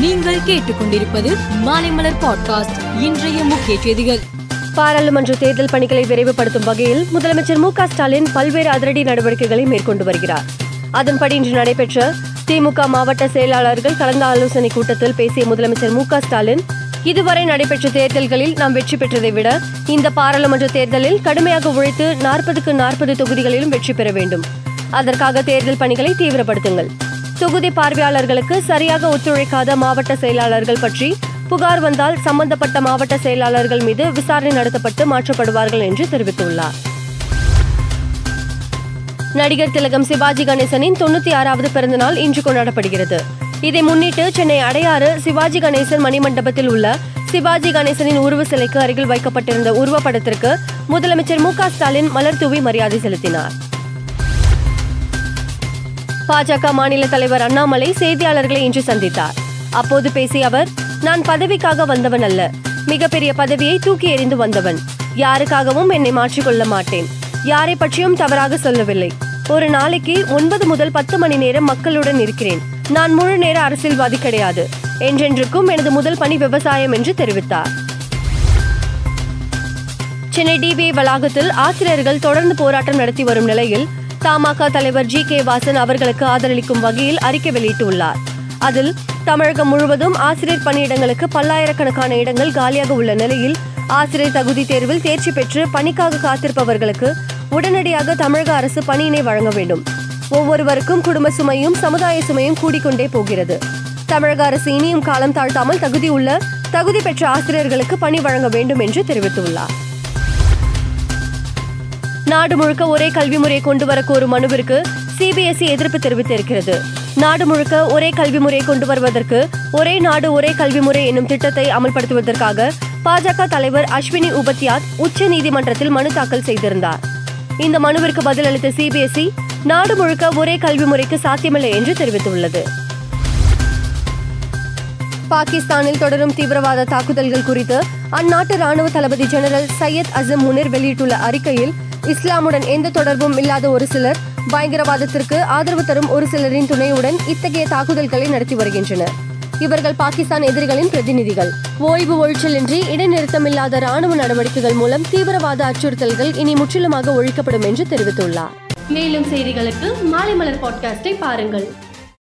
நீங்கள் கேட்டுக்கொண்டிருப்பது மாலைமலர் பாட்காஸ்ட் இன்றைய முக்கிய செய்திகள். பாராளுமன்ற தேர்தல் பணிகளை விரைவுபடுத்தும் வகையில் முதலமைச்சர் மு க ஸ்டாலின் பல்வேறு அதிரடி நடவடிக்கைகளை மேற்கொண்டு வருகிறார். அதன்படி இன்று நடைபெற்ற திமுக மாவட்ட செயலாளர்கள் கலந்த ஆலோசனை கூட்டத்தில் பேசிய முதலமைச்சர் மு ஸ்டாலின் இதுவரை நடைபெற்ற தேர்தல்களில் நாம் வெற்றி பெற்றதை விட இந்த பாராளுமன்ற தேர்தலில் கடுமையாக உழைத்து நாற்பதுக்கு நாற்பது தொகுதிகளிலும் வெற்றி பெற வேண்டும். அதற்காக தேர்தல் பணிகளை தீவிரப்படுத்துங்கள். தொகுதி பார்வையாளர்களுக்கு சரியாக ஒத்துழைக்காத மாவட்ட செயலாளர்கள் பற்றி புகார் வந்தால் சம்பந்தப்பட்ட மாவட்ட செயலாளர்கள் மீது விசாரணை நடத்தப்பட்டு மாற்றப்படுவார்கள் என்று தெரிவித்துள்ளார். நடிகர் திலகம் சிவாஜி கணேசனின் தொண்ணூத்தி ஆறாவது பிறந்தநாள் இன்று கொண்டாடப்படுகிறது. இதை முன்னிட்டு சென்னை அடையாறு சிவாஜி கணேசன் மணிமண்டபத்தில் உள்ள சிவாஜி கணேசனின் உருவ சிலைக்கு அருகில் வைக்கப்பட்டிருந்த உருவப்படத்திற்கு முதலமைச்சர் மு க ஸ்டாலின் மலர் தூவி மரியாதை செலுத்தினார். பாஜக மாநில தலைவர் அண்ணாமலை செய்தியாளர்களை இன்று சந்தித்தார். அப்போது பேசிய அவர் நான் பதவிக்காக வந்தவன் அல்ல. மிகப்பெரிய பதவியை தூக்கி எறிந்து வந்தவன். யாருக்காகவும் என்னை மாற்றிக்கொள்ள மாட்டேன். யாரை பற்றியும் தவறாக சொல்லவில்லை. ஒரு நாளைக்கு ஒன்பது முதல் பத்து மணி நேரம் மக்களுடன் இருக்கிறேன். நான் முழு நேர அரசியல்வாதி கிடையாது. என்றென்றுக்கும் எனது முதல் பணி விவசாயம் என்று தெரிவித்தார். சென்னை டிபிஐ வளாகத்தில் ஆசிரியர்கள் தொடர்ந்து போராட்டம் நடத்தி வரும் நிலையில் தமாக தலைவர் ஜி கே வாசன் அவர்களுக்கு ஆதரளிக்கும் வகையில் அறிக்கை வெளியிட்டுள்ளார். அதில் தமிழகம் முழுவதும் ஆசிரியர் பணியிடங்களுக்கு பல்லாயிரக்கணக்கான இடங்கள் காலியாக உள்ள நிலையில் ஆசிரியர் தகுதி தேர்வில் தேர்ச்சி பெற்று பணிக்காக காத்திருப்பவர்களுக்கு உடனடியாக தமிழக அரசு பணியினை வழங்க வேண்டும். ஒவ்வொருவருக்கும் குடும்ப சுமையும் சமுதாய சுமையும் கூடிக்கொண்டே போகிறது. தமிழக அரசு இனியும் காலம் தாழ்த்தாமல் தகுதி உள்ள தகுதி பெற்ற ஆசிரியர்களுக்கு பணி வழங்க வேண்டும் என்று தெரிவித்துள்ளார். நாடு முழுக்க ஒரே கல்வி முறை கொண்டு வர கோரும் மனுவிற்கு சிபிஎஸ்இ எதிர்ப்பு தெரிவித்திருக்கிறது. நாடு முழுக்க ஒரே கல்வி முறை கொண்டு வருவதற்கு ஒரே நாடு ஒரே கல்வி முறை என்னும் திட்டத்தை அமல்படுத்துவதற்காக பாஜக தலைவர் அஸ்வினி உபத்யாத் உச்ச நீதிமன்றத்தில் மனு தாக்கல் செய்திருந்தார். இந்த மனுவிற்கு பதிலளித்த சிபிஎஸ்இ நாடு முழுக்க ஒரே கல்வி முறைக்கு சாத்தியமில்லை என்று தெரிவித்துள்ளது. பாகிஸ்தானில் தொடரும் தீவிரவாத தாக்குதல்கள் குறித்து அந்நாட்டு ராணுவ தளபதி ஜெனரல் சையத் அசம் முனிர் வெளியிட்டுள்ள அறிக்கையில் இஸ்லாமுடன் எந்த தொடர்பும் இல்லாத ஒரு சிலர் பயங்கரவாதத்திற்கு ஆதரவு தரும் ஒரு சிலரின் துணையுடன் இத்தகைய தாக்குதல்களை நடத்தி வருகின்றனர். இவர்கள் பாகிஸ்தான் எதிரிகளின் பிரதிநிதிகள். ஓய்வு ஒழிச்சலின்றி இடைநிறுத்தமில்லாத ராணுவ நடவடிக்கைகள் மூலம் தீவிரவாத அச்சுறுத்தல்கள் இனி முற்றிலுமாக ஒழிக்கப்படும் என்று தெரிவித்துள்ளார். மேலும் செய்திகளுக்கு மாலை மலர் பாட்காஸ்டை பாருங்கள்.